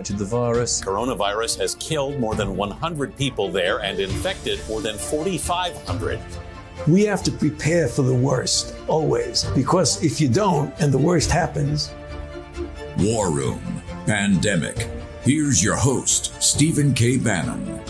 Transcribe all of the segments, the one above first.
contracted the virus. Coronavirus has killed more than 100 people there and infected more than 4,500. We have to prepare for the worst, always, because if you don't and the worst happens. War Room Pandemic. Here's your host, Stephen K. Bannon.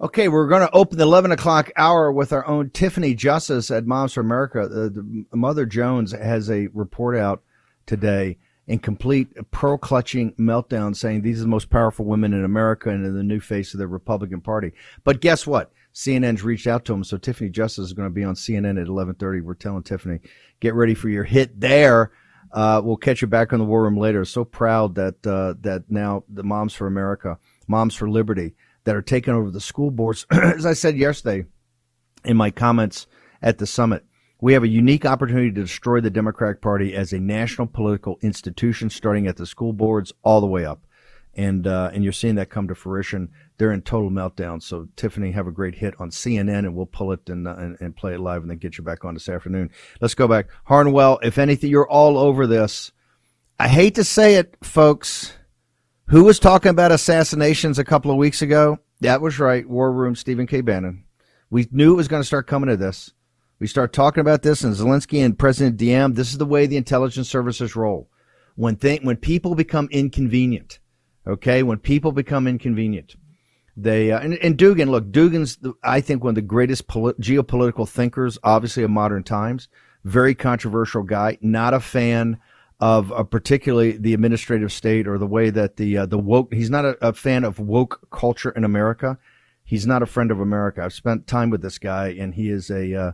Okay, we're going to open the 11 o'clock hour with our own Tiffany Justice at Moms for America. Uh, Mother Jones has a report out today in complete pearl clutching meltdown, saying these are the most powerful women in America and in the new face of the Republican Party. But guess what? CNN's reached out to him, so Tiffany Justice is going to be on CNN at 11:30. We're telling Tiffany, get ready for your hit there. Uh, we'll catch you back on the War Room later. So proud that uh, that now the Moms for America, Moms for Liberty, that are taking over the school boards. As I said yesterday in my comments at the summit, we have a unique opportunity to destroy the Democratic Party as a national political institution, starting at the school boards all the way up. And, uh, and you're seeing that come to fruition. They're in total meltdown. So, Tiffany, have a great hit on CNN, and we'll pull it and, uh, and, and play it live and then get you back on this afternoon. Let's go back. Harnwell, if anything, you're all over this. I hate to say it, folks. Who was talking about assassinations a couple of weeks ago? That was right. War Room, Stephen K. Bannon. We knew it was going to start coming to this. We start talking about this, and Zelensky and President Diem. This is the way the intelligence services roll. When th- when people become inconvenient, okay, when people become inconvenient, they uh, and, and, Dugin. Look, Dugin's I think one of the greatest poli- geopolitical thinkers, obviously of modern times. Very controversial guy. Not a fan of uh, particularly the administrative state or the way that the uh, the woke. He's not a, a fan of woke culture in America he's not a friend of America. I've spent time with this guy, and he is a uh,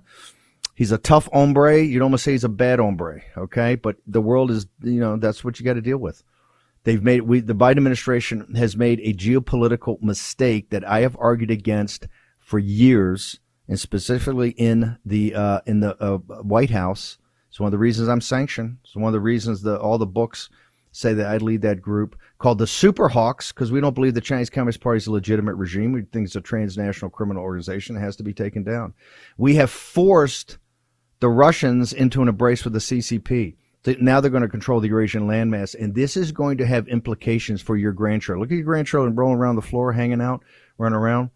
he's a tough hombre. You'd almost say he's a bad hombre. Okay, but the world is you know that's what you got to deal with. They've made we the Biden administration has made a geopolitical mistake that I have argued against for years, and specifically in the uh, in the uh, White House. It's one of the reasons I'm sanctioned. It's one of the reasons that all the books say that I'd lead that group called the Super Hawks because we don't believe the Chinese Communist Party is a legitimate regime. We think it's a transnational criminal organization that has to be taken down. We have forced the Russians into an embrace with the CCP. Now they're going to control the Eurasian landmass, and this is going to have implications for your grandchildren. Look at your grandchildren rolling around the floor, hanging out, running around.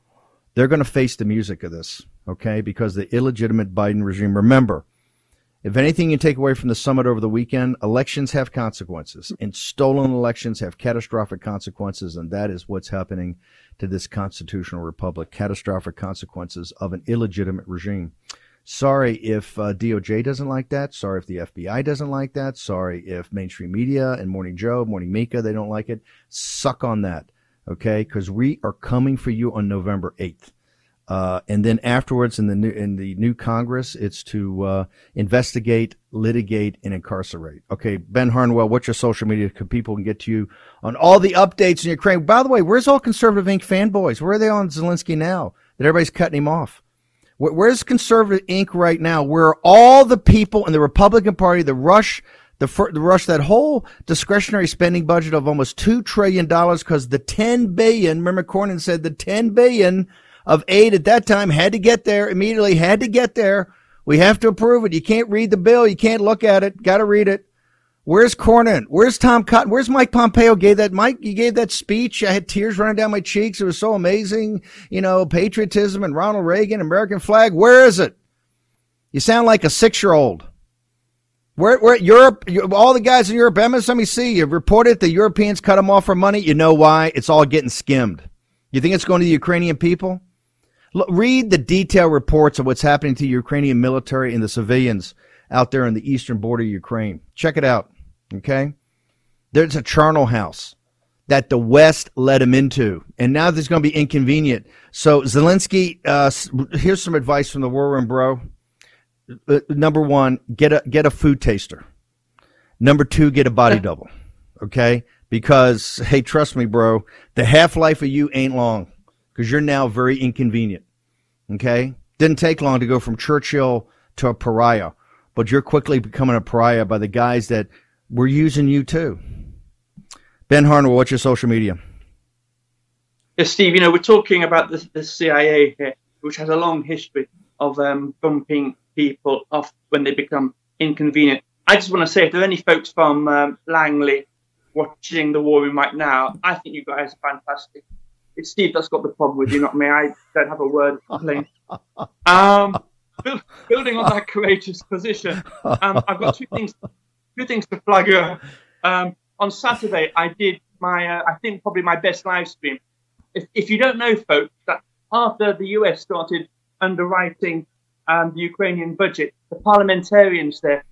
They're going to face the music of this, okay? Because the illegitimate Biden regime. Remember, if anything you take away from the summit over the weekend, elections have consequences, and stolen elections have catastrophic consequences, and that is what's happening to this constitutional republic catastrophic consequences of an illegitimate regime. Sorry if uh, DOJ doesn't like that. Sorry if the FBI doesn't like that. Sorry if mainstream media and Morning Joe, Morning Mika, they don't like it. Suck on that, okay? Because we are coming for you on November 8th. Uh, and then afterwards, in the new in the new Congress, it's to uh, investigate, litigate, and incarcerate. Okay, Ben Harnwell, what's your social media? Can people can get to you on all the updates in Ukraine? By the way, where's all Conservative Inc. fanboys? Where are they on Zelensky now? That everybody's cutting him off. Where, where's Conservative Inc. right now? Where are all the people in the Republican Party, the rush? The, the rush that whole discretionary spending budget of almost two trillion dollars because the ten billion. Remember, Cornyn said the ten billion of aid at that time had to get there immediately, had to get there. We have to approve it. You can't read the bill. You can't look at it. Got to read it. Where's Cornyn? Where's Tom Cotton? Where's Mike Pompeo? Gave that Mike? You gave that speech. I had tears running down my cheeks. It was so amazing. You know, patriotism and Ronald Reagan, American flag. Where is it? You sound like a six year old. Where, where Europe, all the guys in Europe, MSNBC, you've reported the Europeans cut them off for money. You know why? It's all getting skimmed. You think it's going to the Ukrainian people? Look, read the detailed reports of what's happening to Ukrainian military and the civilians out there in the eastern border of Ukraine. Check it out. Okay? There's a charnel house. that the West led him into. And now there's going to be inconvenient. So, Zelensky, uh, here's some advice from the War Room, bro. Uh, number one, get a get a food taster. Number two, get a body double. Okay, because hey, trust me, bro, the half life of you ain't long because you're now very inconvenient. Okay, didn't take long to go from Churchill to a pariah, but you're quickly becoming a pariah by the guys that were using you too. Ben Harnwell, what's your social media? Yes, Steve. You know, we're talking about the, the CIA here, which has a long history of um, bumping people off when they become inconvenient. I just want to say, if there are any folks from um, Langley watching the war room right now, I think you guys are fantastic. It's Steve that's got the problem with you, not me. I don't have a word to complain. Um, building on that courageous position, um, I've got two things, two things to flag up. Um, on Saturday, I did my, uh, I think probably my best live stream. If, if you don't know, folks, that after the US started underwriting um, the Ukrainian budget, the parliamentarians there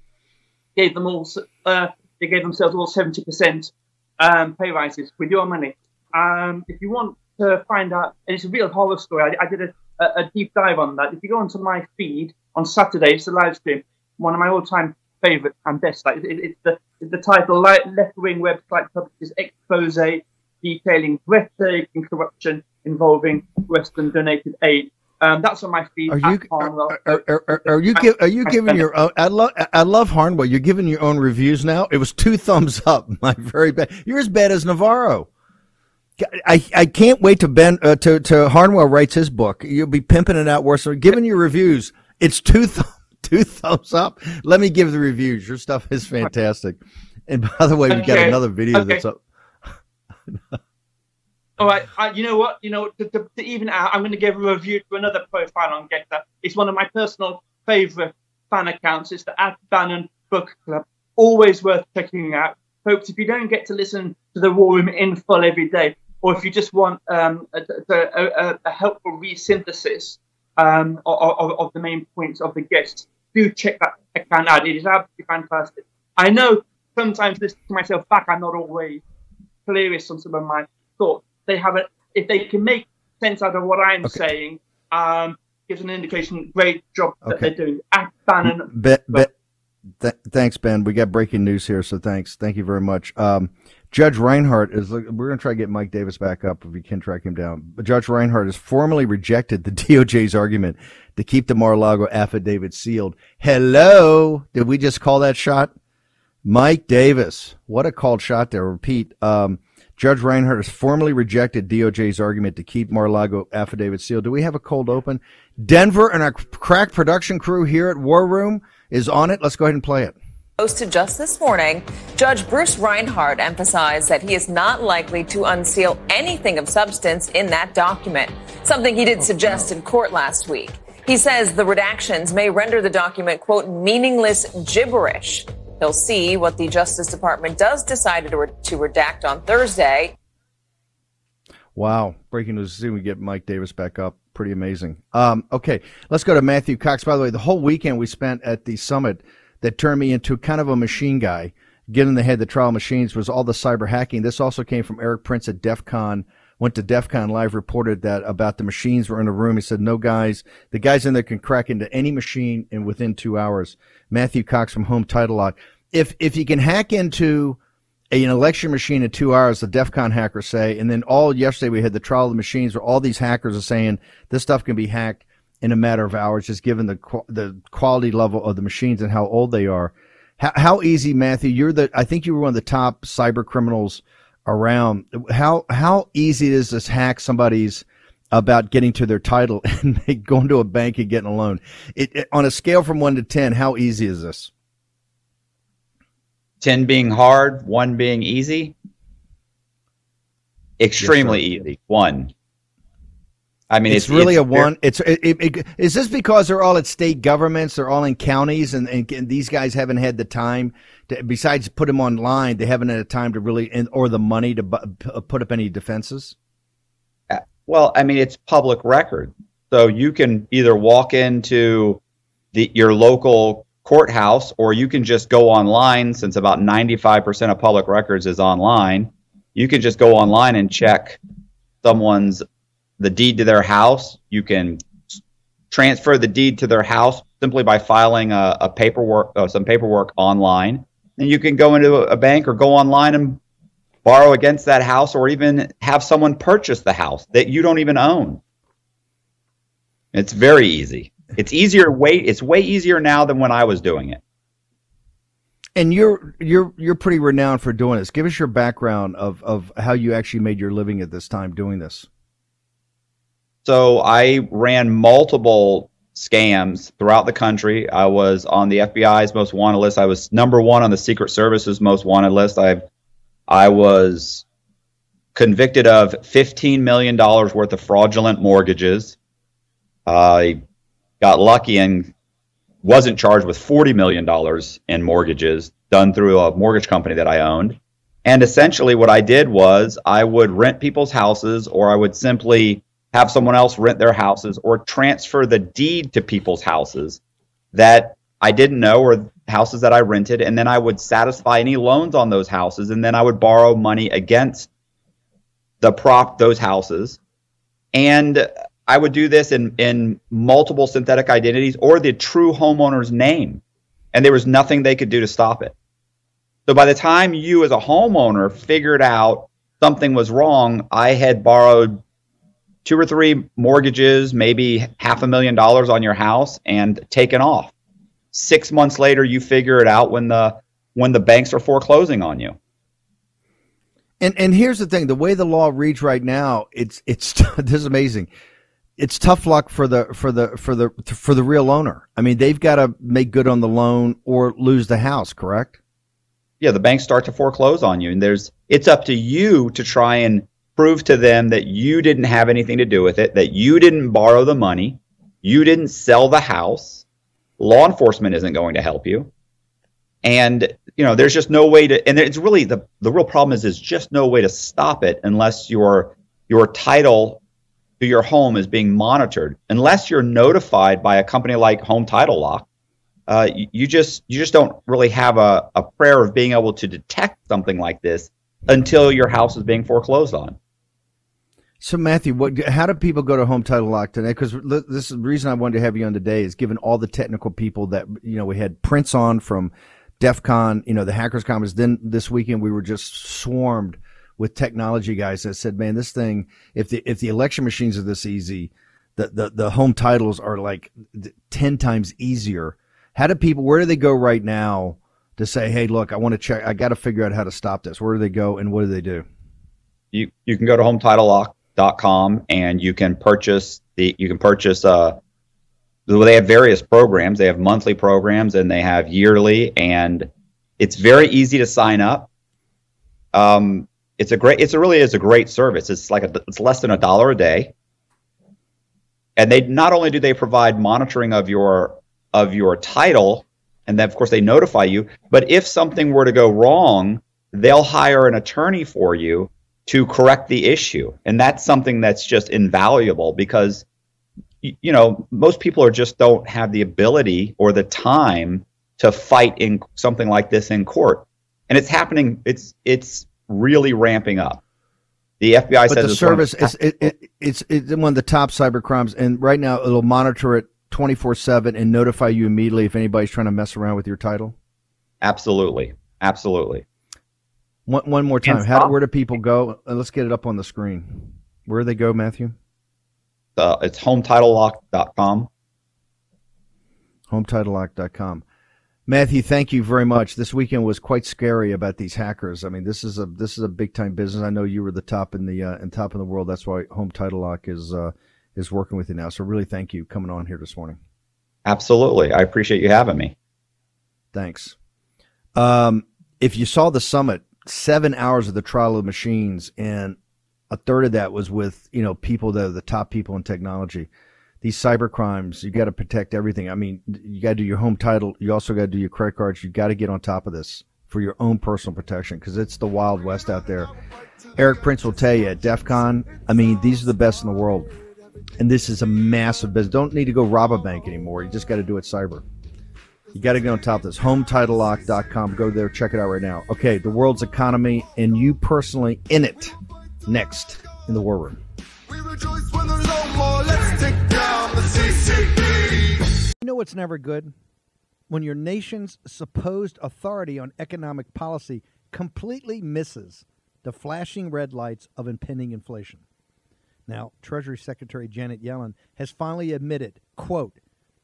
gave them all, uh, they gave themselves all 70% um, pay rises with your money. Um, if you want to find out, and it's a real horror story, I, I did a, a, deep dive on that. If you go onto my feed on Saturday, it's a live stream, one of my all-time favorite and best. Like it, it's the the title left-wing website publishes expose detailing breathtaking corruption involving Western donated aid. Um, that's on my feed. Are you are, are, are, are, you give, are you giving your own? I love I love Harnwell. You're giving your own reviews now. It was two thumbs up. My very bad. You're as bad as Navarro. I, I can't wait to Ben uh, to to Harnwell writes his book. You'll be pimping it out worse. So giving your reviews, it's two th- two thumbs up. Let me give the reviews. Your stuff is fantastic. And by the way, we've got another video okay. that's up. All right, I, you know what? You know, to, to, to even out, I'm going to give a review to another profile on GETTR. It's one of my personal favorite fan accounts. It's the Ad Bannon Book Club. Always worth checking out. Folks, if you don't get to listen to the War Room in full every day, or if you just want um, a, a, a, helpful resynthesis um, of, of, the main points of the guests, do check that account out. It is absolutely fantastic. I know sometimes listening to myself back, I'm not always clearest on some of my thoughts they have it. If they can make sense out of what I'm okay. saying, um, gives an indication. Great job that okay. they're doing. At Bannon. Be, be, th- thanks, Ben. We got breaking news here, so thanks. Thank you very much. Um, Judge Reinhart is. We're going to try to get Mike Davis back up if we can track him down. But Judge Reinhart has formally rejected the DOJ's argument to keep the Mar-a-Lago affidavit sealed. Hello, did we just call that shot? Mike Davis, what a called shot there. Repeat. Um, Judge Reinhart has formally rejected DOJ's argument to keep Mar-a-Lago affidavit sealed. Do we have a cold open? Denver and our crack production crew here at War Room is on it. Let's go ahead and play it. Posted just this morning, Judge Bruce Reinhart emphasized that he is not likely to unseal anything of substance in that document, something he did oh, suggest in court last week. He says the redactions may render the document, quote, meaningless gibberish. He'll see what the Justice Department does decide to, re- to redact on Thursday. Wow. Breaking news. See we get Mike Davis back up. Pretty amazing. Um, okay. Let's go to Matthew Cox. By the way, the whole weekend we spent at the summit that turned me into kind of a machine guy, getting the head the trial machines was all the cyber hacking. This also came from Erik Prince at DEF CON went to DEF CON Live, reported that about the machines were in the room. He said, no guys, the guys in there can crack into any machine in within two hours. Matthew Cox from Home Title Lock if if you can hack into a, an election machine in two hours, the DEF CON hackers say, and then all yesterday we had the trial of the machines where all these hackers are saying this stuff can be hacked in a matter of hours, just given the the quality level of the machines and how old they are. How, how easy, Matthew? You're the I think you were one of the top cyber criminals around. How how easy is this hack somebody's about getting to their title and going to a bank and getting a loan? It, it, on a scale from one to ten, how easy is this? 10 being hard, one being easy. Extremely yes, easy. One. I mean, it's, it's really it's, a one. It's it, it, it, is this because they're all at state governments? They're all in counties, and, and, and these guys haven't had the time to. Besides, put them online, they haven't had the time to really, or the money to put up any defenses. Uh, well, I mean, it's public record, so you can either walk into the your local courthouse, or you can just go online since about 95% of public records is online you can just go online and check someone's the deed to their house. You can transfer the deed to their house simply by filing a, a paperwork, uh, some paperwork online. And you can go into a bank or go online and borrow against that house, or even have someone purchase the house that you don't even own. It's very easy. It's easier. Way it's way easier now than when I was doing it. And you're you're you're pretty renowned for doing this. Give us your background of of how you actually made your living at this time doing this. So I ran multiple scams throughout the country. I was on the FBI's most wanted list. I was number one on the Secret Service's most wanted list. I I was convicted of fifteen million dollars worth of fraudulent mortgages. I got lucky and wasn't charged with $40 million in mortgages done through a mortgage company that I owned. And essentially, what I did was I would rent people's houses, or I would simply have someone else rent their houses, or transfer the deed to people's houses that I didn't know, or houses that I rented. And then I would satisfy any loans on those houses. And then I would borrow money against the prop, those houses. And I would do this in, in multiple synthetic identities or the true homeowner's name. And there was nothing they could do to stop it. So by the time you as a homeowner figured out something was wrong, I had borrowed two or three mortgages, maybe half a million dollars on your house and taken off. Six months later, you figure it out when the when the banks are foreclosing on you. And and here's the thing: the way the law reads right now, it's it's this is amazing it's tough luck for the for the for the for the real owner. I mean, they've got to make good on the loan or lose the house, correct? Yeah, the banks start to foreclose on you, and there's it's up to you to try and prove to them that you didn't have anything to do with it, that you didn't borrow the money, you didn't sell the house. Law enforcement isn't going to help you, and you know there's just no way to. And it's really the the real problem is there's just no way to stop it unless your your title to your home is being monitored unless you're notified by a company like Home Title Lock. Uh, you, you, just you just don't really have a, a prayer of being able to detect something like this until your house is being foreclosed on. So Matthew, what, how do people go to Home Title Lock today? Because this is the reason I wanted to have you on today is given all the technical people that you know we had Prince on from DEF CON, you know the Hackers Conference. Then this weekend we were just swarmed with technology guys that said, "Man, this thing if the if the election machines are this easy, the the, the home titles are like ten times easier." How do people? Where do they go right now to say, "Hey, look, I want to check. I got to figure out how to stop this." Where do they go and what do they do? You you can go to hometitlelock.com and you can purchase the you can purchase uh they have various programs. They have monthly programs and they have yearly, and it's very easy to sign up. Um, it's a great it's a really is a great service it's like a, it's less than a dollar a day and they not only do they provide monitoring of your of your title and then of course they notify you but if something were to go wrong they'll hire an attorney for you to correct the issue and that's something that's just invaluable because you know most people are just don't have the ability or the time to fight in something like this in court and it's happening it's it's really ramping up. The FBI but says the service is it, it, it's it's one of the top cyber crimes, and right now it'll monitor it twenty four seven and notify you immediately if anybody's trying to mess around with your title. Absolutely, absolutely. One one more time, how where do people go? Uh, let's get it up on the screen. Where do they go, Matthew? Uh, it's hometitlelock.com. Hometitlelock.com. Matthew, thank you very much. This weekend was quite scary about these hackers. I mean, this is a this is a big time business. I know you were the top in the uh, in top in the world. That's why Home Title Lock is uh, is working with you now. So really, thank you coming on here this morning. Absolutely, I appreciate you having me. Thanks. Um, if you saw the summit, seven hours of the trial of machines, and a third of that was with you know people that are the top people in technology these cyber crimes, you got to protect everything. I mean, you got to do your home title. You also got to do your credit cards. You got to get on top of this for your own personal protection because it's the wild west out there. Erik Prince will tell you at DEF CON, I mean, these are the best in the world. And this is a massive business. Don't need to go rob a bank anymore. You just got to do it cyber. You got to get on top of this. HomeTitleLock.com. Go there, check it out right now. Okay, the world's economy and you personally in it. Next in the War Room. You know what's never good? When your nation's supposed authority on economic policy completely misses the flashing red lights of impending inflation. Now, Treasury Secretary Janet Yellen has finally admitted, quote,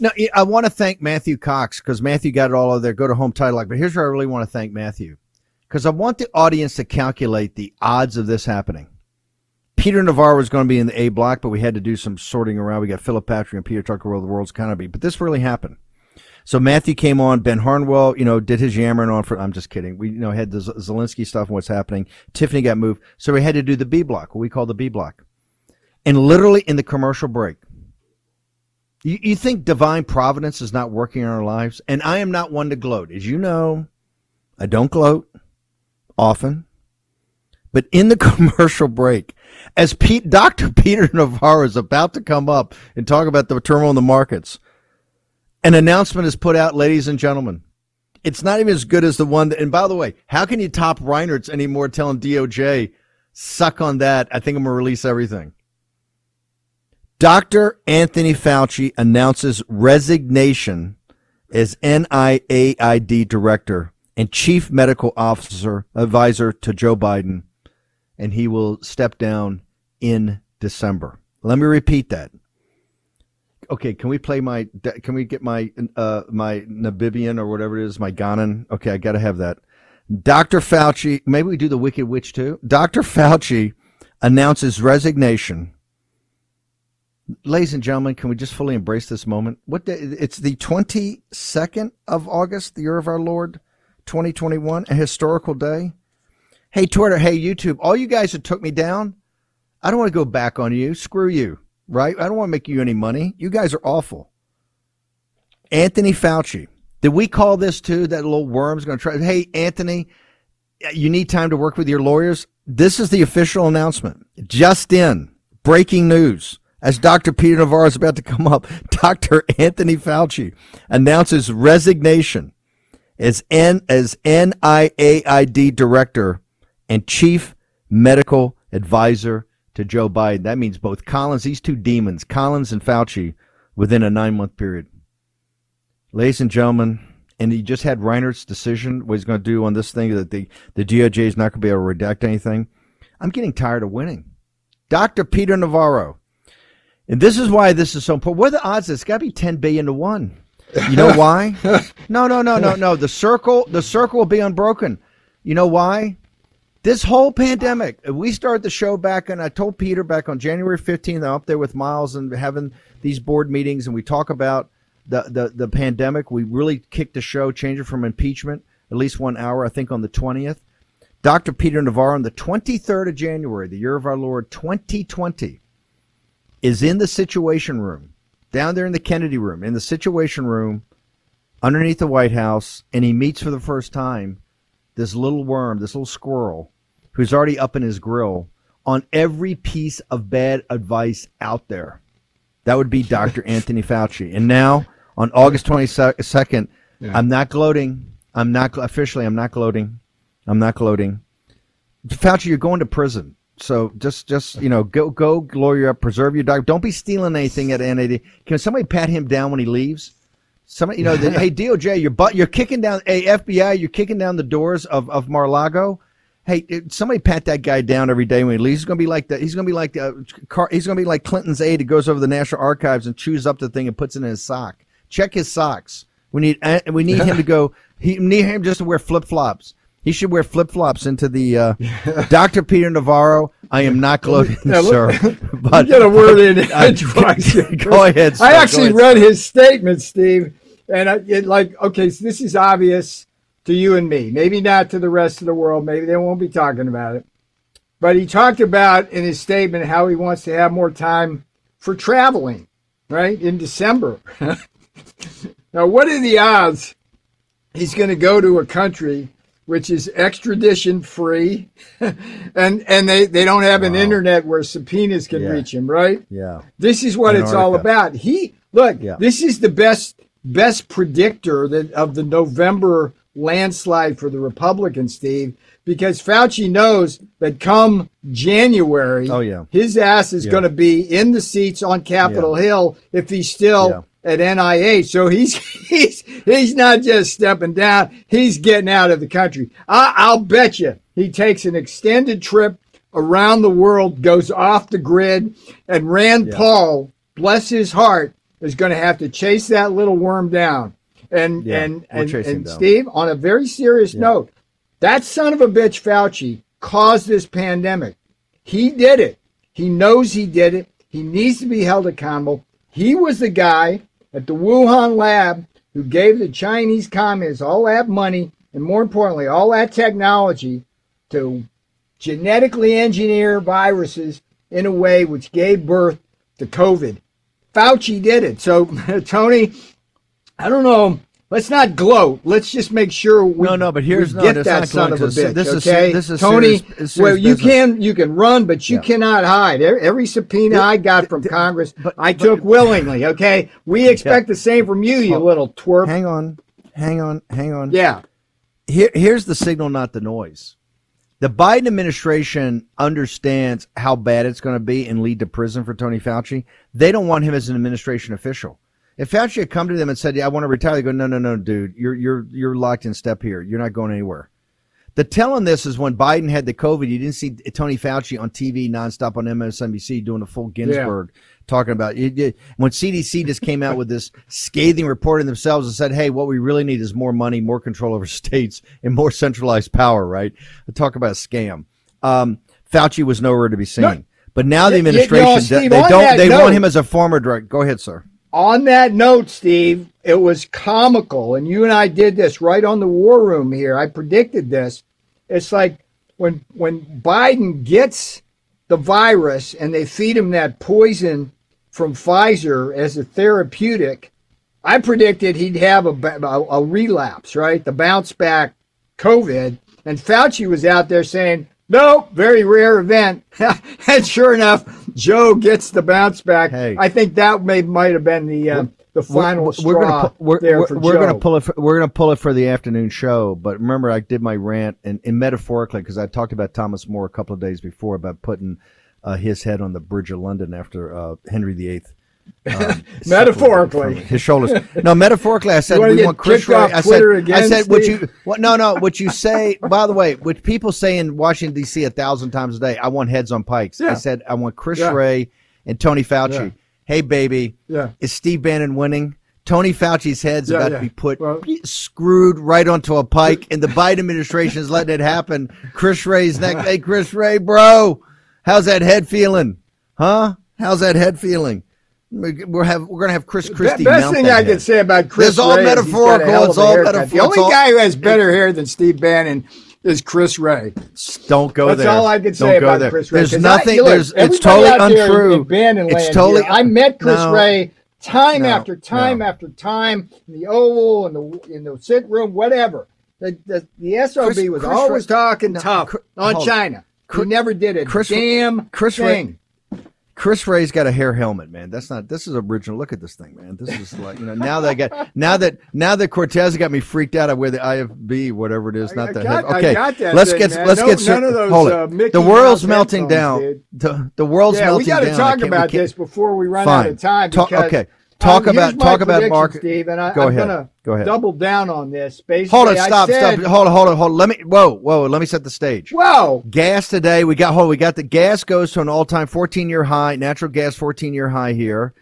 Now, I want to thank Matthew Cox because Matthew got it all over there. Go to home title lock. But here's where I really want to thank Matthew because I want the audience to calculate the odds of this happening. Peter Navarro was going to be in the A block, but we had to do some sorting around. We got Philip Patrick and Peter Tucker, world the world's economy. But this really happened. So Matthew came on. Ben Harnwell, you know, did his yammering on for. I'm just kidding. We, you know, had the Zelensky stuff and what's happening. Tiffany got moved, so we had to do the B block, what we call the B block. And literally in the commercial break, you, you think divine providence is not working in our lives? And I am not one to gloat. As you know, I don't gloat often. But in the commercial break, as Pete, Dr. Peter Navarro is about to come up and talk about the turmoil in the markets, an announcement is put out, ladies and gentlemen. It's not even as good as the one that, and by the way, how can you top Reinhart's anymore telling DOJ, suck on that? I think I'm going to release everything. Dr. Anthony Fauci announces resignation as NIAID director and chief medical officer advisor to Joe Biden, and he will step down in December. Let me repeat that. Okay, can we play my? Can we get my uh, my Nabibian or whatever it is, my Ghanan? Okay, I got to have that. Dr. Fauci, maybe we do the Wicked Witch too. Dr. Fauci announces resignation ladies and gentlemen, can we just fully embrace this moment? What day, it's the 22nd of August, the year of our Lord, 2021, a historical day. Hey, Twitter, hey, YouTube, all you guys that took me down, I don't want to go back on you. Screw you, right? I don't want to make you any money. You guys are awful. Anthony Fauci. Did we call this too? That little worm's going to try. Hey, Anthony, you need time to work with your lawyers. This is the official announcement. Just in, breaking news as Dr. Peter Navarro is about to come up, Dr. Anthony Fauci announces resignation as N as NIAID director and chief medical advisor to Joe Biden. That means both Collins, these two demons, Collins and Fauci, within a nine month period. Ladies and gentlemen, and he just had Reinhart's decision, what he's going to do on this thing, that the, the DOJ is not going to be able to redact anything. I'm getting tired of winning. Dr. Peter Navarro, and this is why this is so important. What are the odds? It's got to be ten billion to one. You know why? no, no, no, no, no. The circle, the circle will be unbroken. You know why? This whole pandemic. We started the show back, and I told Peter back on January 15th. I'm up there with Miles and having these board meetings, and we talk about the the, the pandemic. We really kicked the show, changed it from impeachment at least one hour. I think on the 20th. Dr. Peter Navarro on the 23rd of January, the year of our Lord 2020 is in the situation room, down there in the Kennedy room, in the situation room underneath the White House, and he meets for the first time this little worm, this little squirrel, who's already up in his grill on every piece of bad advice out there. That would be Dr. Anthony Fauci. And now on August 22nd, Yeah. I'm not gloating. I'm not officially. I'm not gloating. I'm not gloating. Fauci, you're going to prison. So just, just you know, go, go, lawyer up, preserve your dog. Don't be stealing anything at NAD. Can somebody pat him down when he leaves? Somebody, you know, the, hey DOJ, you're but you're kicking down. Hey FBI, you're kicking down the doors of of Mar-a-Lago. Hey, somebody pat that guy down every day when he leaves. He's gonna be like that. He's gonna be like uh, Car- he's gonna be like Clinton's aide who goes over the National Archives and chews up the thing and puts it in his sock. Check his socks. We need uh, we need him to go. He need him just to wear flip flops. He should wear flip flops into the uh, Dr. Peter Navarro. I am not gloating, Yeah, look- sir. But get a word in I- edgewise. go ahead. Sir. I actually ahead. read his statement, Steve, and I, it like okay, so this is obvious to you and me. Maybe not to the rest of the world. Maybe they won't be talking about it. But he talked about in his statement how he wants to have more time for traveling, right in December. now, what are the odds he's going to go to a country which is extradition free, and and they, they don't have an internet where subpoenas can Yeah. reach him, right? Yeah. This is what it's all about. He look. Yeah. This is the best best predictor that of the November landslide for the Republicans, Steve, because Fauci knows that come January, Oh, yeah. his ass is Yeah. going to be in the seats on Capitol Hill if he's still at NIH. So he's he's he's not just stepping down; he's getting out of the country. I, I'll bet you he takes an extended trip around the world, goes off the grid, and Rand Paul, bless his heart, is going to have to chase that little worm down. And Yeah, and and, and down. Steve, on a very serious note, that son of a bitch Fauci caused this pandemic. He did it. He knows he did it. He needs to be held accountable. He was the guy at the Wuhan lab who gave the Chinese communists all that money and, more importantly, all that technology to genetically engineer viruses in a way which gave birth to COVID. Fauci did it. So, Tony, I don't know. Let's not gloat. Let's just make sure we, No, no, but here's- no, get that son of a bitch. this is- okay, this is Tony. serious- serious well, you business. can you can run, but you Yeah. cannot hide. Every, every subpoena I got from Congress, I took willingly. Okay, we expect the same from you, you little twerp. Hang on, hang on, hang on. Yeah. Here, here's the signal, not the noise. The Biden administration understands how bad it's going to be and lead to prison for Tony Fauci. They don't want him as an administration official. If Fauci had come to them and said, "Yeah, I want to retire," they go, "No, no, no, dude, you're you're you're locked in step here. You're not going anywhere." The telling this is when Biden had the COVID, you didn't see Tony Fauci on TV nonstop on MSNBC doing a full Ginsburg talking about it. it- When CDC just came out with this scathing report in themselves and said, "Hey, what we really need is more money, more control over states, and more centralized power." Right? Talk about a scam. Um, Fauci was nowhere to be seen. No. but now the Y- y- you know, administration, Steve, they on don't. They note- want him as a former director. Go ahead, sir. On that note, Steve, it was comical, and you and I did this right on the war room here. I predicted this. It's like when when Biden gets the virus and they feed him that poison from Pfizer as a therapeutic. I predicted he'd have a, a, a relapse, right? The bounce back COVID. And Fauci was out there saying, no, very rare event. and sure enough, Joe gets the bounce back. I think that may might have been the uh, the final we're, straw we're gonna we're, there for we're Joe. gonna pull it for, we're gonna pull it for the afternoon show but remember i did my rant and, and metaphorically because i talked about thomas more a couple of days before about putting uh, his head on the bridge of london after uh, henry viii um, Metaphorically. his shoulders. No, metaphorically, I said we want Chris Wray. I said, Twitter I again, said, what you, what? No, no, what you say. By the way, what people say in Washington D.C. a thousand times a day. I want heads on pikes. I said I want Chris Yeah. Wray and Tony Fauci. Yeah. Hey, baby, Yeah. is Steve Bannon winning? Tony Fauci's head's Yeah, about yeah. to be put screwed right onto a pike, and the Biden administration is letting it happen. Chris Wray's next. Hey, Chris Wray, bro, how's that head feeling? Huh? How's that head feeling? We're have we're gonna have Chris Christie. The Best mount thing I head. can say about Chris It's all Wray is he's got a metaphorical. It's all haircut. metaphor- The only all- guy who has better hair than Steve Bannon is Chris Wray. Don't go That's there. That's all I can say Don't go about there. Chris Wray. There's nothing. I, look, there's. It's totally out there in- untrue. In Bannon it's land totally. here, I met Chris no. Wray time No, after time no. after time in the Oval, in the in the sit room, whatever. The, the, the SOB Chris- was Chris always Ra- talking No, tough Chris- on. China. Chris- he never did a Chris- damn Chris Ra- thing. Chris Wray's got a hair helmet, man. That's not. This is original. Look at this thing, man. This is like you know. Now that I got now that now that Cortez got me freaked out. I wear the IFB, whatever it is, not I the got- head. Okay, let's thing, get man. let's No- get none of those, hold uh, it. The world's melting headphones, down. dude. The, the world's yeah, melting we got to down. Talk about this before we run Fine. out of time. Because, okay. Talk um, about- talk about market- Steve, and I, Go I'm ahead. gonna Go ahead. double down on this. Basically, Hold on, stop, said, stop. Hold on, hold on, hold on. Let me. Whoa, whoa. Let me set the stage. Whoa. Gas today. We got. Hold. We got the gas goes to an all-time 14-year high. Natural gas 14-year high here.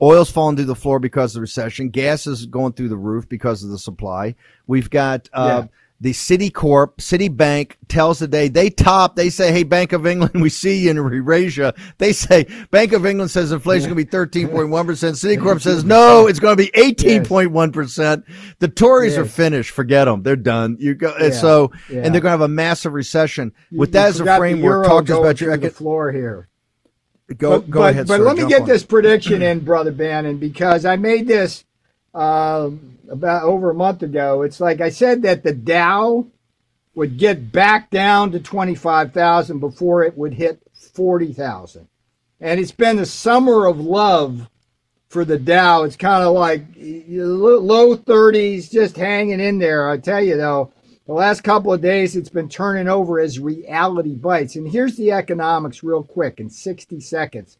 Oil's falling through the floor because of the recession. Gas is going through the roof because of the supply. We've got uh, Yeah. The Citicorp, Citibank tells the day they top. They say, "Hey, Bank of England, we see you in Eurasia." They say Bank of England says inflation is going to be 13.1 percent. Citicorp says no, it's going to be 18.1 percent. The Tories are finished. Forget them. They're done. You go. and Yeah. So, Yeah. and they're going to have a massive recession. With You that as a framework, talk to us about your the floor here. Go, but, go but, ahead. But sir. let me get on. this prediction in, brother Bannon, because I made this um, about over a month ago. It's like I said that the Dow would get back down to twenty five thousand before it would hit forty thousand, and it's been the summer of love for the Dow. It's kind of like low thirties, just hanging in there. I tell you though. The last couple of days, it's been turning over as reality bites. And here's the economics, real quick, in 60 seconds.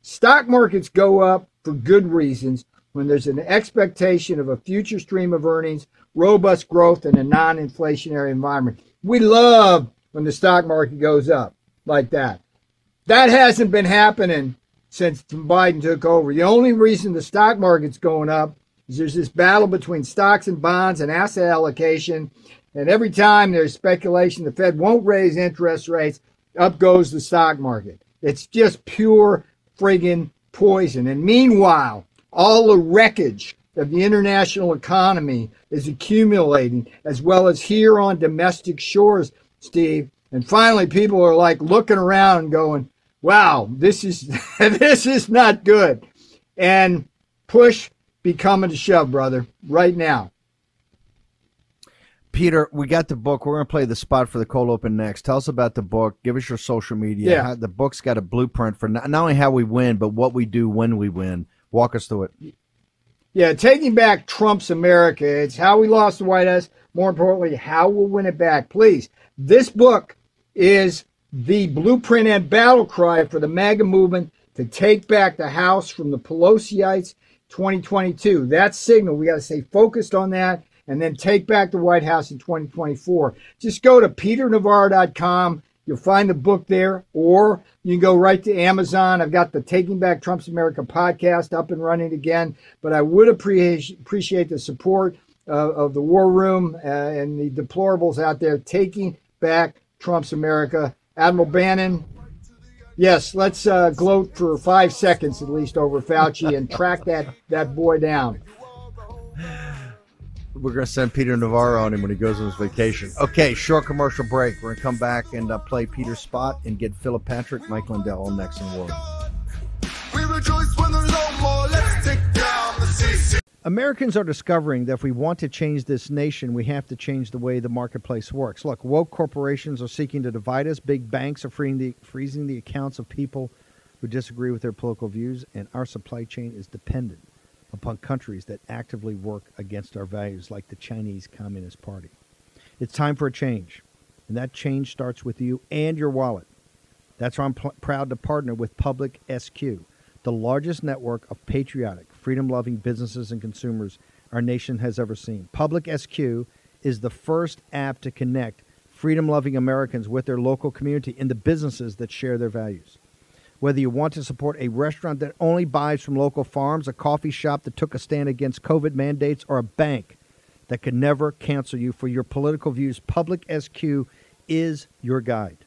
Stock markets go up for good reasons when there's an expectation of a future stream of earnings, robust growth, in a non inflationary environment. We love when the stock market goes up like that. That hasn't been happening since Biden took over. The only reason the stock market's going up is there's this battle between stocks and bonds and asset allocation. And every time there's speculation the Fed won't raise interest rates, up goes the stock market. It's just pure friggin' poison. And meanwhile, all the wreckage of the international economy is accumulating, as well as here on domestic shores, Steve. And finally, people are like looking around and going, wow, this is this is not good. And push becoming to shove, brother, right now. Peter, we got the book. We're going to play the spot for the cold open next. Tell us about the book. Give us your social media. Yeah. How- the book's got a blueprint for not, not only how we win, but what we do when we win. Walk us through it. Yeah, taking back Trump's America. It's how we lost the White House. More importantly, how we'll win it back. Please, this book is the blueprint and battle cry for the MAGA movement to take back the House from the Pelosiites 2022. That signal, we got to stay focused on that and then take back the White House in 2024. Just go to peternavarro.com. You'll find the book there, or you can go right to Amazon. I've got the Taking Back Trump's America podcast up and running again. But I would appreciate appreciate the support uh, of the War Room uh, and the deplorables out there taking back Trump's America. Admiral Bannon, yes, let's uh, gloat for five seconds at least over Fauci and track that that boy down. We're going to send Peter Navarro on him when he goes on his vacation. Okay, short commercial break. We're going to come back and uh, play Peter's spot and get Philip Patrick, Mike Lindell on next in the world. We rejoice when the low more. Let's take down the CC. Americans are discovering that if we want to change this nation, we have to change the way the marketplace works. Look, woke corporations are seeking to divide us. Big banks are freeing the, freezing the accounts of people who disagree with their political views, and our supply chain is dependent upon countries that actively work against our values, like the Chinese Communist Party. It's time for a change, and that change starts with you and your wallet. That's why I'm pl- proud to partner with Public SQ, the largest network of patriotic, freedom loving businesses and consumers our nation has ever seen. Public SQ is the first app to connect freedom loving Americans with their local community and the businesses that share their values. Whether you want to support a restaurant that only buys from local farms, a coffee shop that took a stand against COVID mandates, or a bank that can never cancel you for your political views, Public SQ is your guide.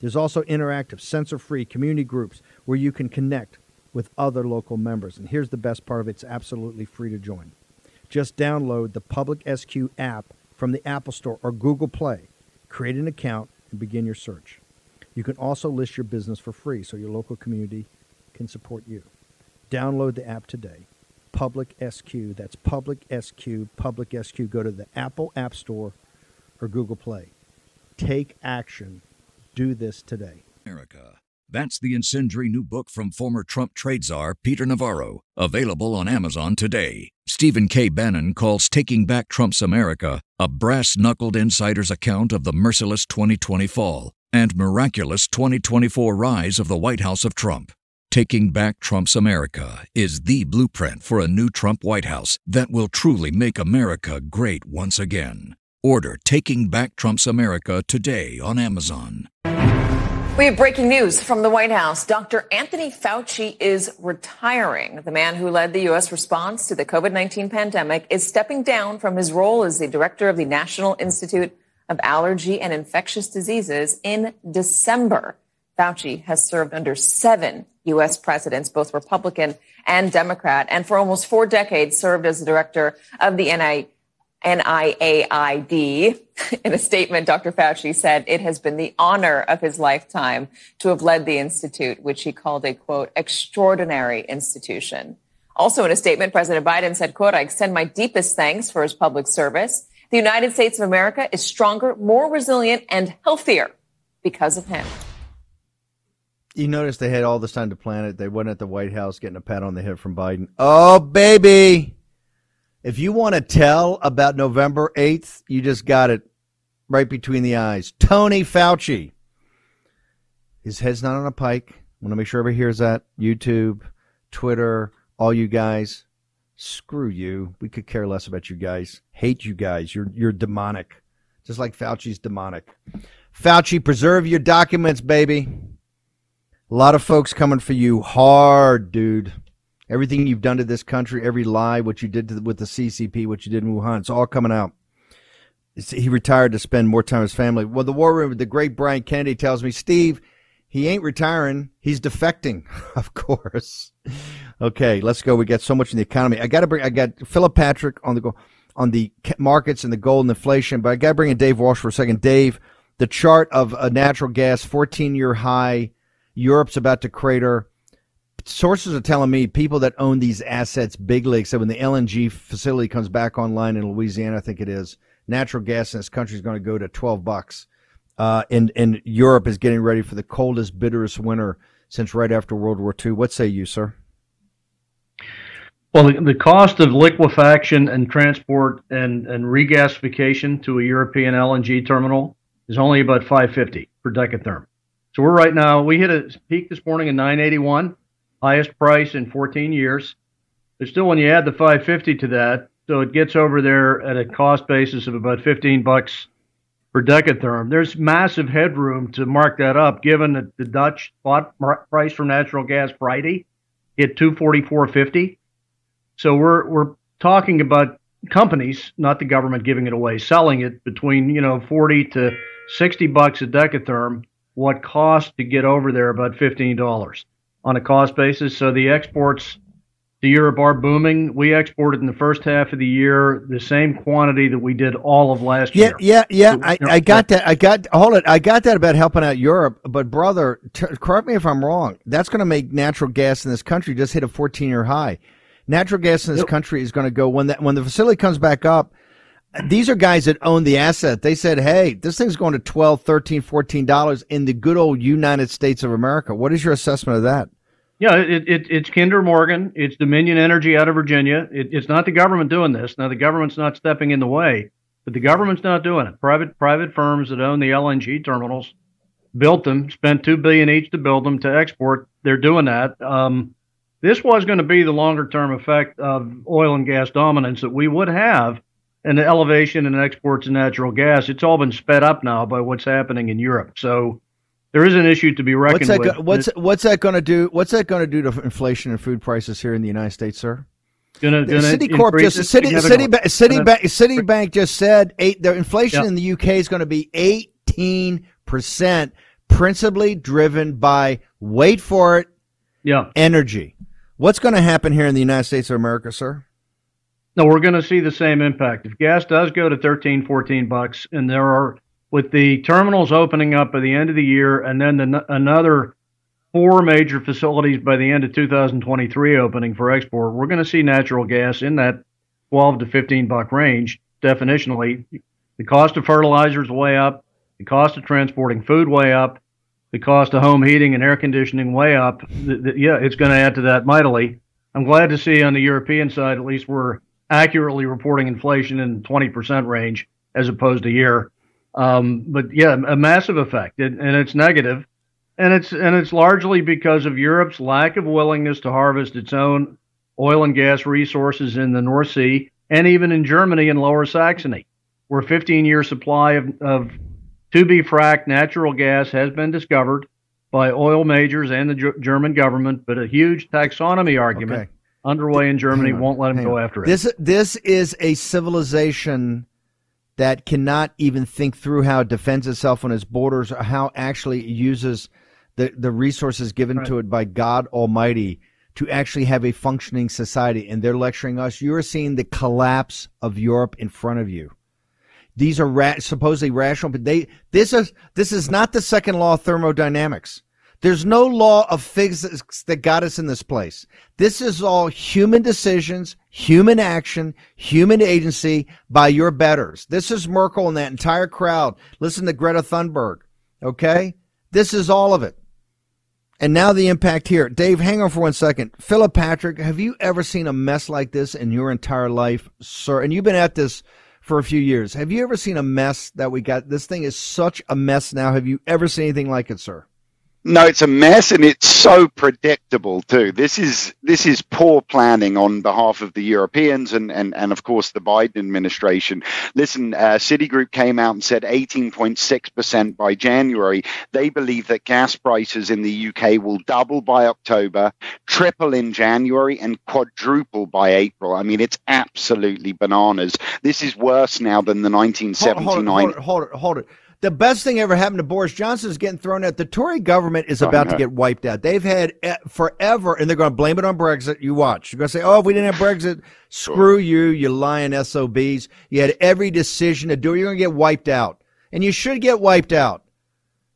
There's also interactive, censor free community groups where you can connect with other local members. And here's the best part of it it's absolutely free to join. Just download the Public SQ app from the Apple Store or Google Play, create an account, and begin your search. You can also list your business for free so your local community can support you. Download the app today. Public SQ. That's Public SQ. Public SQ. Go to the Apple App Store or Google Play. Take action. Do this today. America. That's the incendiary new book from former Trump trade czar Peter Navarro, available on Amazon today. Stephen K. Bannon calls Taking Back Trump's America a brass knuckled insider's account of the merciless 2020 fall and miraculous 2024 rise of the White House of Trump. Taking Back Trump's America is the blueprint for a new Trump White House that will truly make America great once again. Order Taking Back Trump's America today on Amazon. We have breaking news from the White House. Dr. Anthony Fauci is retiring. The man who led the U.S. response to the COVID 19 pandemic is stepping down from his role as the director of the National Institute of Allergy and Infectious Diseases in December. Fauci has served under seven U.S. presidents, both Republican and Democrat, and for almost four decades served as the director of the NI, NIAID. In a statement, Dr. Fauci said it has been the honor of his lifetime to have led the institute, which he called a quote, extraordinary institution. Also in a statement, President Biden said, quote, I extend my deepest thanks for his public service. The United States of America is stronger, more resilient, and healthier because of him. You notice they had all this time to plan it. They went at the White House getting a pat on the head from Biden. Oh, baby. If you want to tell about November 8th, you just got it right between the eyes. Tony Fauci. His head's not on a pike. I want to make sure everybody hears that. YouTube, Twitter, all you guys. Screw you. We could care less about you guys. Hate you guys. You're you're demonic. Just like Fauci's demonic. Fauci, preserve your documents, baby. A lot of folks coming for you hard, dude. Everything you've done to this country, every lie, what you did to, with the CCP, what you did in Wuhan, it's all coming out. It's, he retired to spend more time with his family. Well, the war room, the great Brian Kennedy tells me, Steve, he ain't retiring. He's defecting, of course. Okay, let's go. We got so much in the economy. I got to bring. I got Philip Patrick on the go on the markets and the gold and inflation, but I got to bring in Dave Walsh for a second. Dave, the chart of a natural gas 14 year high. Europe's about to crater. Sources are telling me people that own these assets, big leagues, that when the LNG facility comes back online in Louisiana, I think it is, natural gas in this country is going to go to 12 bucks. Uh, and, and Europe is getting ready for the coldest, bitterest winter since right after World War II. What say you, sir? Well, the, the cost of liquefaction and transport and, and regasification to a European LNG terminal is only about 550 per decatherm. So we're right now, we hit a peak this morning at 981, highest price in 14 years. But still, when you add the 550 to that, so it gets over there at a cost basis of about 15 bucks per decatherm. There's massive headroom to mark that up, given that the Dutch spot price for natural gas Friday hit 244.50. So we're we're talking about companies, not the government giving it away, selling it between you know 40 to 60 bucks a decatherm. What cost to get over there? About 15 dollars on a cost basis. So the exports to Europe are booming. We exported in the first half of the year the same quantity that we did all of last yeah, year. Yeah, yeah, yeah. I, I got that. I got hold it. I got that about helping out Europe. But brother, t- correct me if I'm wrong. That's going to make natural gas in this country just hit a 14 year high. Natural gas in this yep. country is going to go when that when the facility comes back up. These are guys that own the asset. They said, "Hey, this thing's going to 12, 13, 14 dollars in the good old United States of America." What is your assessment of that? Yeah, it, it, it's Kinder Morgan. It's Dominion Energy out of Virginia. It, it's not the government doing this. Now, the government's not stepping in the way, but the government's not doing it. Private private firms that own the LNG terminals built them, spent two billion each to build them to export. They're doing that. Um, this was going to be the longer term effect of oil and gas dominance that we would have and the elevation in exports of natural gas. It's all been sped up now by what's happening in Europe. So there is an issue to be reckoned what's that with. What's what's that going to do? What's that going to do to inflation and food prices here in the United States, sir? Gonna, gonna Citicorp just City City Citibank Citibank just said eight. The inflation in the UK is going to be eighteen percent, principally driven by wait for it, yeah, energy. What's going to happen here in the United States of America, sir? No, we're going to see the same impact. If gas does go to 13, 14 bucks, and there are, with the terminals opening up by the end of the year, and then the, another four major facilities by the end of 2023 opening for export, we're going to see natural gas in that 12 to 15 buck range, definitionally, The cost of fertilizers way up. The cost of transporting food way up. The cost of home heating and air conditioning way up. Th- th- yeah, it's going to add to that mightily. I'm glad to see on the European side, at least we're accurately reporting inflation in 20% range as opposed to year. Um, but yeah, a massive effect, and, and it's negative, and it's and it's largely because of Europe's lack of willingness to harvest its own oil and gas resources in the North Sea and even in Germany and Lower Saxony, where 15-year supply of, of to be fracked natural gas has been discovered by oil majors and the G- German government, but a huge taxonomy argument Okay. underway in Germany on, won't let them go on. after it. This this is a civilization that cannot even think through how it defends itself on its borders or how actually it uses the, the resources given to it by God Almighty to actually have a functioning society. And they're lecturing us. You're seeing the collapse of Europe in front of you. These are ra- supposedly rational, but they this is this is not the second law of thermodynamics. There's no law of physics that got us in this place. This is all human decisions, human action, human agency by your betters. This is Merkel and that entire crowd. Listen to Greta Thunberg. Okay? This is all of it. And now the impact here. Dave, hang on for one second. Philip Patrick, have you ever seen a mess like this in your entire life, sir? And you've been at this for a few years. Have you ever seen a mess that we got? This thing is such a mess now. Have you ever seen anything like it, sir? No, it's a mess, and it's so predictable too. This is this is poor planning on behalf of the Europeans and and, and of course the Biden administration. Listen, uh, Citigroup came out and said 18.6 percent by January. They believe that gas prices in the UK will double by October, triple in January, and quadruple by April. I mean, it's absolutely bananas. This is worse now than the 1979. hold, hold it, hold it, hold it. The best thing ever happened to Boris Johnson is getting thrown out. The Tory government is about to get wiped out. They've had forever, and they're going to blame it on Brexit. You watch. You're going to say, "Oh, if we didn't have Brexit, screw you, you lying SOBs." You had every decision to do. it. You're going to get wiped out, and you should get wiped out.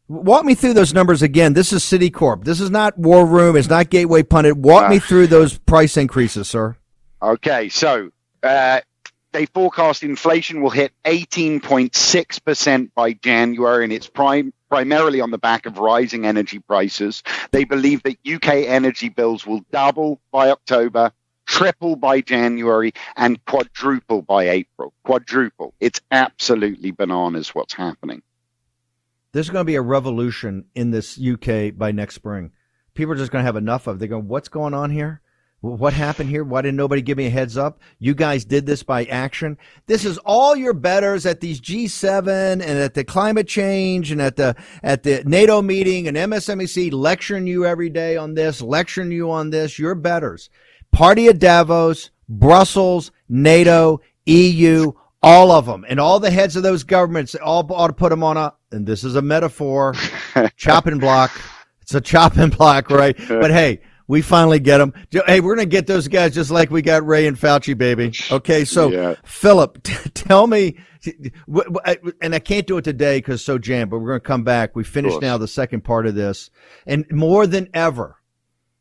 Walk me through those numbers again. This is Citicorp. This is not War Room. It's not Gateway Pundit. Walk me through those price increases, sir. Okay, so uh, they forecast inflation will hit 18.6% by January, and it's prime, primarily on the back of rising energy prices. They believe that UK energy bills will double by October, triple by January, and quadruple by April. Quadruple. It's absolutely bananas what's happening. There's going to be a revolution in this UK by next spring. People are just going to have enough of it. They're going, what's going on here? Wh- What happened here? Why didn't nobody give me a heads up? You guys did this by action. This is all your betters at these G7 and at the climate change and at the at the NATO meeting and MSNBC lecturing you every day on this, lecturing you on this. Your betters. Party at Davos, Brussels, NATO, EU, all of them, and all the heads of those governments all ought to put them on a. And this is a metaphor, chopping block. It's a chopping block, right? But hey, we finally get them. Hey, we're gonna get those guys just like we got Wray and Fauci, baby. Okay, so Yeah. Philip, t- tell me, w- w- I- and I can't do it today because so jammed, but we're gonna come back. We finished now the second part of this, and more than ever,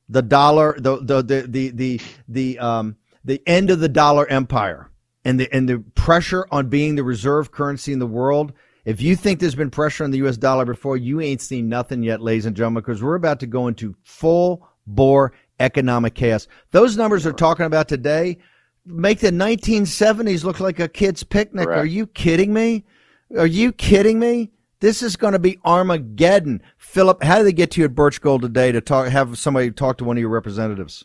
the dollar, the the the the the, the um the end of the dollar empire and the and the pressure on being the reserve currency in the world. If you think there's been pressure on the U.S. dollar before, you ain't seen nothing yet, ladies and gentlemen, because we're about to go into full bore economic chaos. Those numbers they're talking about today make the 1970s look like a kid's picnic. Correct. Are you kidding me? Are you kidding me? This is going to be Armageddon. Philip, how did they get to you at Birch Gold today to talk? Have somebody talk to one of your representatives?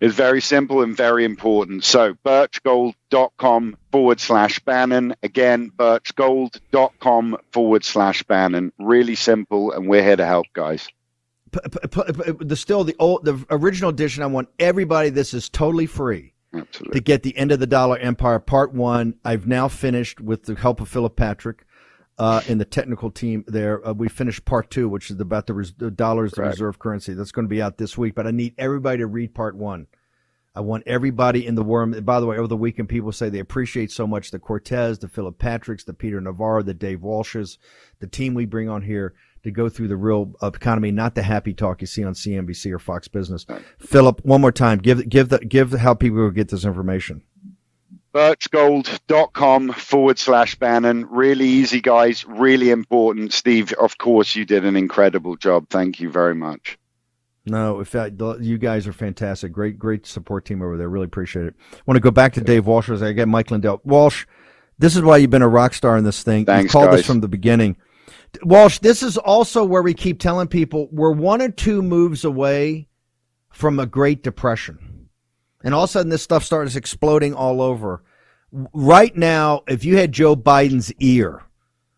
It's very simple and very important. So birchgold.com forward slash Bannon. Again, birchgold.com forward slash Bannon. Really simple, and we're here to help, guys. P- p- p- the still the old the original edition. I want everybody. This is totally free. Absolutely. To get the end of the dollar empire part one, I've now finished with the help of Philip Patrick. Uh, in the technical team there, uh, we finished part two, which is about the, res- the dollars, the reserve currency. That's going to be out this week, but I need everybody to read part one. I want everybody in the worm. By the way, over the weekend, people say they appreciate so much the Cortez, the Philip Patricks, the Peter Navarro, the Dave Walshes, the team we bring on here to go through the real economy, not the happy talk you see on CNBC or Fox Business. Philip, one more time, give give the give how people will get this information. birchgold.com forward slash Bannon. Really easy, guys. Really important. Steve, of course, you did an incredible job. Thank you very much. No, in fact, you guys are fantastic. Great, great support team over there. Really appreciate it. want to go back to Dave Walsh as I get Mike Lindell. Walsh, this is why you've been a rock star in this thing. Thanks, You've called guys. us from the beginning. Walsh, this is also where we keep telling people we're one or two moves away from a Great Depression. And all of a sudden, this stuff starts exploding all over. Right now, if you had Joe Biden's ear,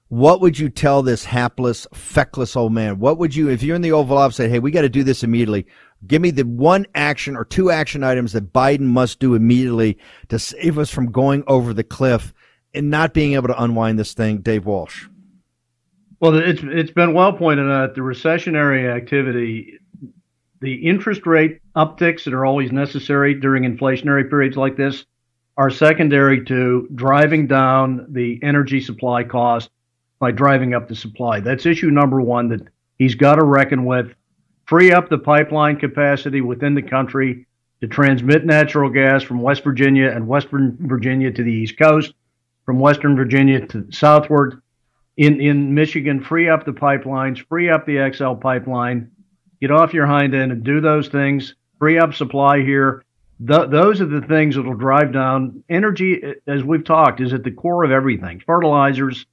what would you tell this hapless, feckless old man? What would you, if you're in the Oval Office, say, hey, we got to do this immediately? Give me the one action or two action items that Biden must do immediately to save us from going over the cliff and not being able to unwind this thing. Dave Walsh. Well, it's it's been well pointed out the recessionary activity, the interest rate upticks that are always necessary during inflationary periods like this are secondary to driving down the energy supply cost by driving up the supply. That's issue number one that he's got to reckon with. Free up the pipeline capacity within the country to transmit natural gas from West Virginia and Western Virginia to the East Coast, from Western Virginia to southward in in Michigan, free up the pipelines, free up the XL pipeline, get off your hind end and do those things. Free up supply here. Th- those are the things that will drive down energy. As we've talked, is at the core of everything: fertilizers,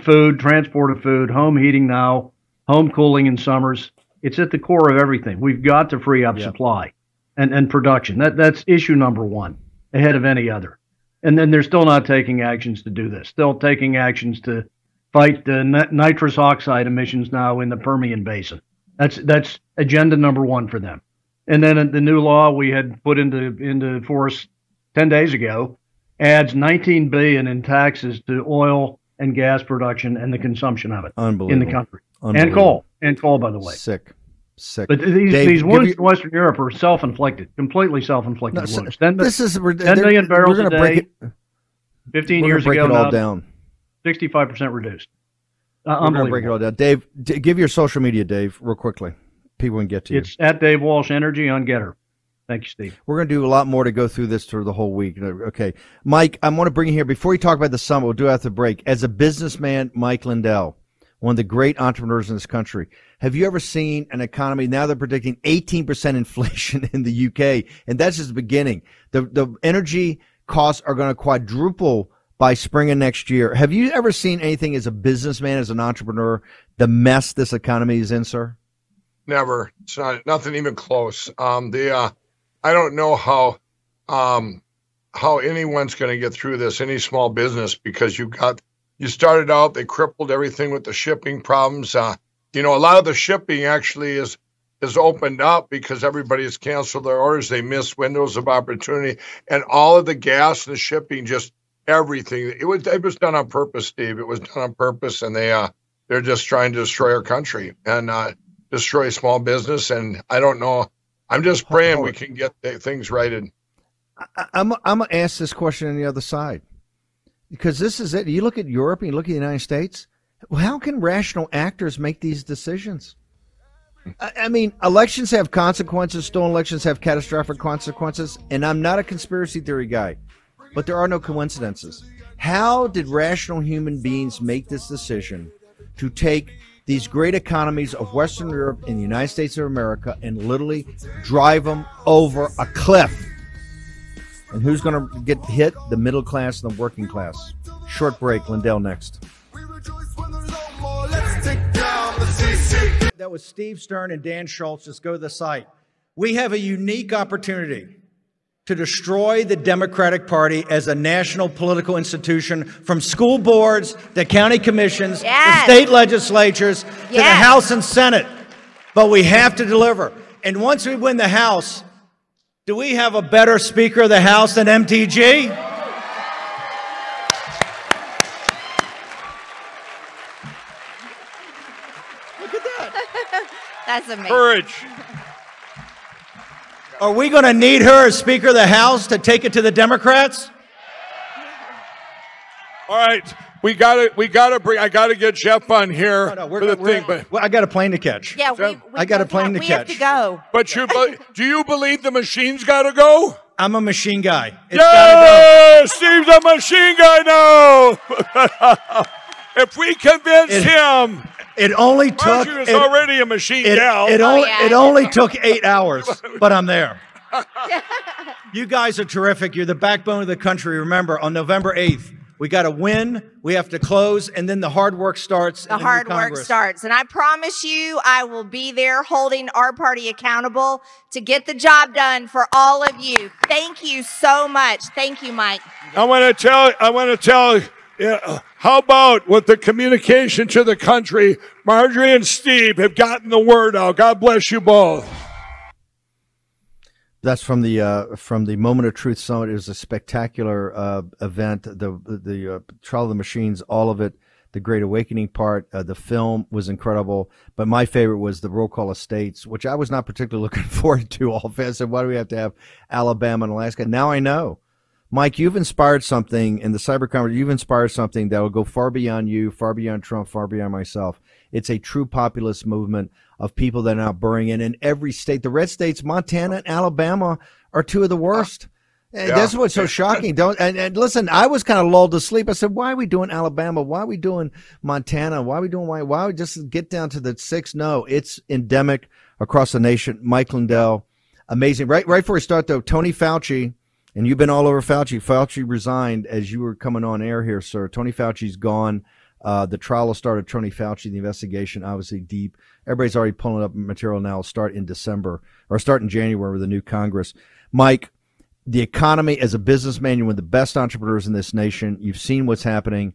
food, transport of food, home heating now, home cooling in summers. It's at the core of everything. We've got to free up supply and and production. That that's issue number one ahead of any other. And then they're still not taking actions to do this. Still taking actions to fight the nitrous oxide emissions now in the Permian Basin. That's that's agenda number one for them. And then the new law we had put into into force ten days ago adds 19 billion in taxes to oil and gas production and the consumption of it in the country and coal and coal by the way. Sick. Sick. But these Dave, these wounds you- in Western Europe are self-inflicted, completely self-inflicted No, wounds. 10, this is- we're- 10 they're- million barrels a day. it- 15 we're years ago it all now, down. 65% reduced. Uh, We're going to break it all down. Dave, d- give your social media, Dave, real quickly. People can get to you. It's at Dave Walsh Energy on Gettr. Thank you, Steve. We're going to do a lot more to go through this through the whole week. Okay. Mike, I want to bring you here before we talk about the summit. We'll do it after the break. As a businessman, Mike Lindell, one of the great entrepreneurs in this country, have you ever seen an economy? Now they're predicting 18% inflation in the UK, and that's just the beginning. The, the energy costs are going to quadruple by spring of next year. Have you ever seen anything as a businessman, as an entrepreneur, the mess this economy is in, sir? Never. It's not nothing even close. Um, the uh, I don't know how um, how anyone's going to get through this, any small business, because you got you started out they crippled everything with the shipping problems. Uh, you know, a lot of the shipping actually is is opened up because everybody has canceled their orders. They missed windows of opportunity, and all of the gas and the shipping, just everything. It was it was done on purpose, Steve. It was done on purpose, and they uh they're just trying to destroy our country and uh, destroy small business. And I don't know. I'm just praying we can get things righted. I- I'm I'm gonna ask this question on the other side because this is it. You look at Europe and you look at the United States. How can rational actors make these decisions? I, I mean, elections have consequences. Stolen elections have catastrophic consequences. And I'm not a conspiracy theory guy, but there are no coincidences. How did rational human beings make this decision to take these great economies of Western Europe and the United States of America and literally drive them over a cliff? And who's going to get hit? The middle class and the working class. Short break. Lindell next. That was Steve Stern and Dan Schultz. Just go to the site. We have a unique opportunity to destroy the Democratic Party as a national political institution from school boards to county commissions Yes. to state legislatures to the House and Senate. But we have to deliver. And once we win the House, do we have a better Speaker of the House than MTG? That's amazing. Courage. Are we going to need her as Speaker of the House to take it to the Democrats? All right, we got to we got to bring. I got to get Jeff on here we're for the we're- thing, but Well, I got a plane to catch. Yeah, we, we I got a plane have- to we catch. have to go. But you, do you believe the machine's got to go? I'm a machine guy. It's Yeah, Steve's a machine guy now. if we convince It- him, It only took. Marjorie is it- already a machine It, gal. it oh, only Oh, yeah. it only took eight hours, but I'm there. You guys are terrific. You're the backbone of the country. Remember, on November 8th, we got to win. We have to close, and then the hard work starts. The in new hard work starts. And I promise you, I will be there holding our party accountable to get the job done for all of you. Thank you so much. Thank you, Mike. I want to tell. I want to tell. Yeah, how about with the communication to the country? Marjorie and Steve have gotten the word out. God bless you both. That's from the uh, from the Moment of Truth Summit. It was a spectacular uh, event. The the uh, Trial of the Machines, all of it. The Great Awakening part. Uh, the film was incredible, but my favorite was the Roll Call of States, which I was not particularly looking forward to. All fans said, "Why do we have to have Alabama and Alaska?" Now I know. Mike, you've inspired something in the cyber conference. You've inspired something that will go far beyond you, far beyond Trump, far beyond myself. It's a true populist movement of people that are now burning in in every state. The red states, Montana and Alabama, are two of the worst. Uh, and Yeah. That's what's so shocking. Don't and, and listen. I was kind of lulled to sleep. I said, "Why are we doing Alabama? Why are we doing Montana? Why are we doing why? Why we just get down to the six? No, it's endemic across the nation. Mike Lindell, amazing. Right, right before we start though, Tony Fauci, and you've been all over Fauci. Fauci resigned as you were coming on air here, sir. Tony Fauci's gone. Uh, the trial will start at Tony Fauci. The investigation, obviously, deep. Everybody's already pulling up material now. It'll start in December or start in January with the new Congress. Mike, the economy as a businessman, you're one of the best entrepreneurs in this nation. You've seen what's happening.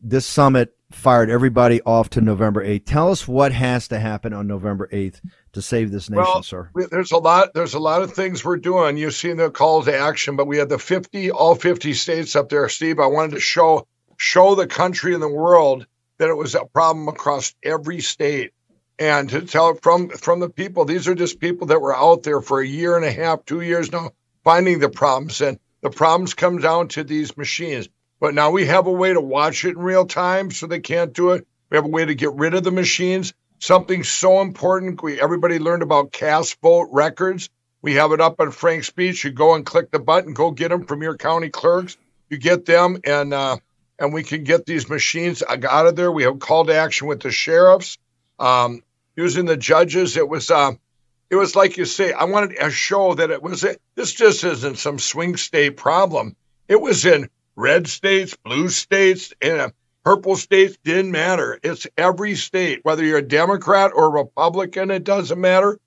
This summit fired everybody off to November 8th. Tell us what has to happen on November 8th to save this nation, well, sir. there's a lot. There's a lot of things we're doing. You've seen the call to action, but we had the 50, all 50 states up there, Steve. I wanted to show show the country and the world that it was a problem across every state, and to tell from from the people. These are just people that were out there for a year and a half, two years now, finding the problems, and the problems come down to these machines. But now we have a way to watch it in real time, so they can't do it. We have a way to get rid of the machines. Something so important. We everybody learned about cast vote records. We have it up on Frank's Speech. You go and click the button, go get them from your county clerks. You get them, and uh, and we can get these machines out of there. We have call to action with the sheriffs, um, using the judges. It was uh, it was like you say. I wanted to show that it was this just isn't some swing state problem. It was in red states, blue states, and purple states. Didn't matter. It's every state, whether you're a Democrat or Republican. It doesn't matter.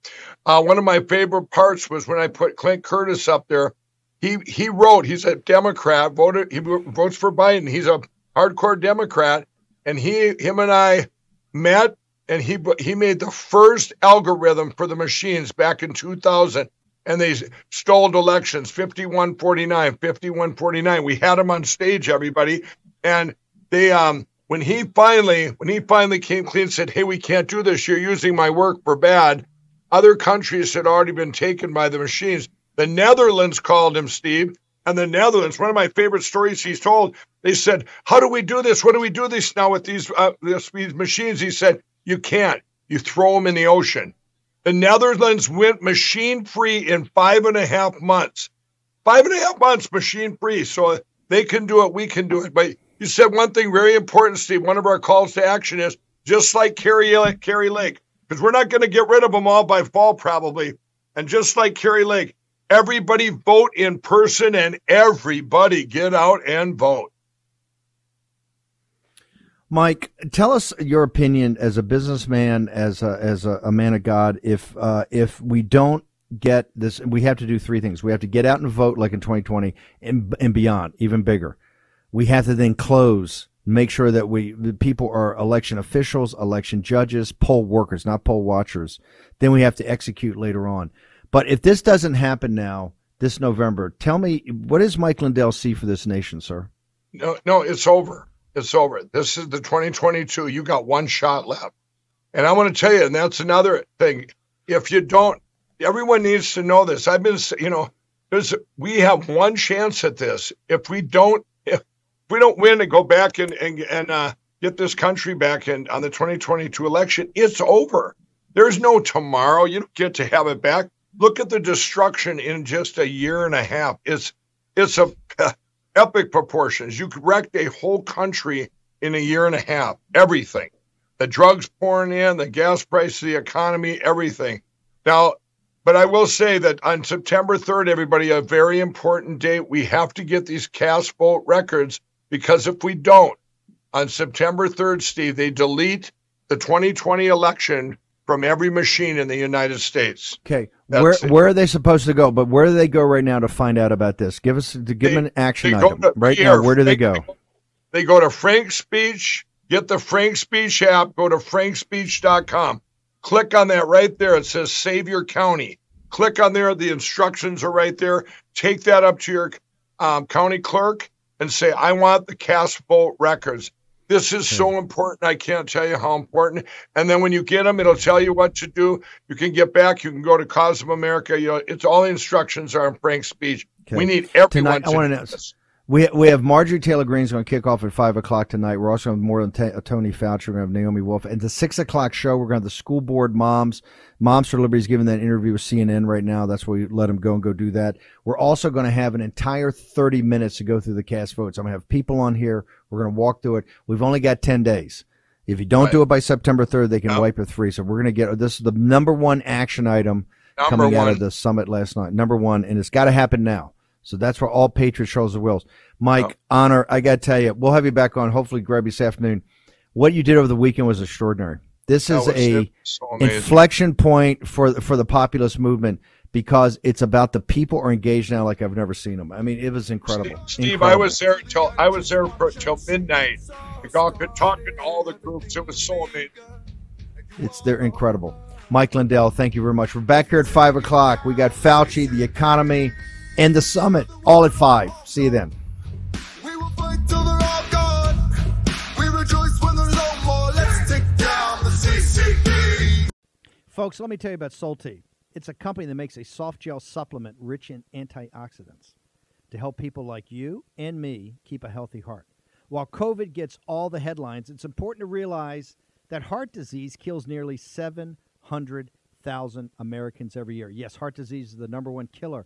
Uh, one of my favorite parts was when I put Clint Curtis up there. He he wrote. He's a Democrat. Voted. He votes for Biden. He's a hardcore Democrat, and he him and I met, and he he made the first algorithm for the machines back in 2000 and they stalled elections 5149 5149 we had him on stage everybody. And they um when he finally when he finally came clean and said hey we can't do this. You're using my work for bad. Other countries had already been taken by the machines. The netherlands called him steve. And the netherlands one of my favorite stories he's told they said how do we do this? What do we do this now with these uh, this, these machines? He said you can't. You throw them in the ocean the Netherlands went machine free in five and a half months. Five and a half months machine free. So they can do it, we can do it. But you said one thing very important, Steve. One of our calls to action is just like Kari, Kari Lake, because we're not going to get rid of them all by fall probably. And just like Kari Lake, everybody vote in person and everybody get out and vote. Mike, tell us your opinion as a businessman, as a, as a, a man of God. If uh, if we don't get this, we have to do three things. We have to get out and vote, like in 2020, and, and beyond, even bigger. We have to then close, make sure that we the people are election officials, election judges, poll workers, not poll watchers. Then we have to execute later on. But if this doesn't happen now, this November, tell me what does Mike Lindell see for this nation, sir? No, no, it's over. It's over. This is the 2022. You got one shot left. And I want to tell you, and that's another thing. If you don't, everyone needs to know this. I've been, you know, there's we have one chance at this. If we don't, if we don't win and go back and and, and uh, get this country back in on the 2022 election, it's over. There's no tomorrow. You don't get to have it back. Look at the destruction in just a year and a half. It's it's a epic proportions. You could wreck a whole country in a year and a half. Everything, the drugs pouring in, the gas price, the economy, everything. Now, but I will say that on September 3rd, everybody, a very important date. We have to get these cast vote records because if we don't, on September 3rd, Steve, they delete the 2020 election from every machine in the United States. Okay, That's where it. where are they supposed to go? But where do they go right now to find out about this? Give us to give them an action item right Pierre, now. Where do they go? They go to Frank Speech, get the Frank Speech app, go to frankspeech.com. Click on that right there. It says Save Your County. Click on there. The instructions are right there. Take that up to your um, county clerk and say, I want the cast vote records. This is hmm. so important. I can't tell you how important. And then when you get them, it'll tell you what to do. You can get back. You can go to Cause of America. You know, it's all the instructions are in Frank's speech. Okay. We need everyone tonight. to I want to know. this. We we have Marjorie Taylor Greene's going to kick off at five o'clock tonight. We're also going to have more than t- uh, Tony Fauci. We're going to have Naomi Wolf. And the six o'clock show, we're going to have the school board moms. Moms for Liberty is giving that interview with CNN right now. That's where we let them go and go do that. We're also going to have an entire 30 minutes to go through the cast votes. I'm going to have people on here. We're going to walk through it. We've only got 10 days. If you don't do it by September 3rd, they can wipe it free. So we're going to get this is the number one action item Number coming out of the summit last night. Number one, and it's got to happen now. So that's where all Patriots shows the wills. Mike, honor, I got to tell you, we'll have you back on hopefully grab you this afternoon. What you did over the weekend was extraordinary. This is a. So inflection point for for the populist movement because it's about the people are engaged now like I've never seen them. I mean, it was incredible. Steve, I Incredible. was there till I was there for, till midnight. We all could talk to all the groups. It was so amazing. It's they're incredible. Mike Lindell, thank you very much. We're back here at five o'clock. We got Fauci, the economy, and the summit all at five. See you then. till they're all gone. We rejoice when there's no more. Let's take down the CCP. Folks, let me tell you about Solti. It's a company that makes a soft gel supplement rich in antioxidants to help people like you and me keep a healthy heart. While COVID gets all the headlines, it's important to realize that heart disease kills nearly 700,000 Americans every year. Yes, heart disease is the number one killer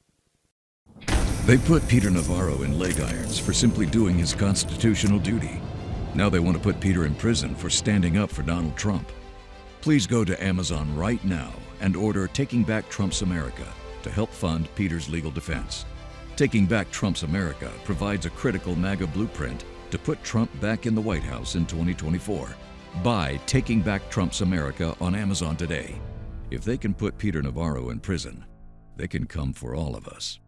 They put Peter Navarro in leg irons for simply doing his constitutional duty. Now they want to put Peter in prison for standing up for Donald Trump. Please go to Amazon right now and order Taking Back Trump's America to help fund Peter's legal defense. Taking Back Trump's America provides a critical MAGA blueprint to put Trump back in the White House in 2024. Buy Taking Back Trump's America on Amazon today. If they can put Peter Navarro in prison, they can come for all of us.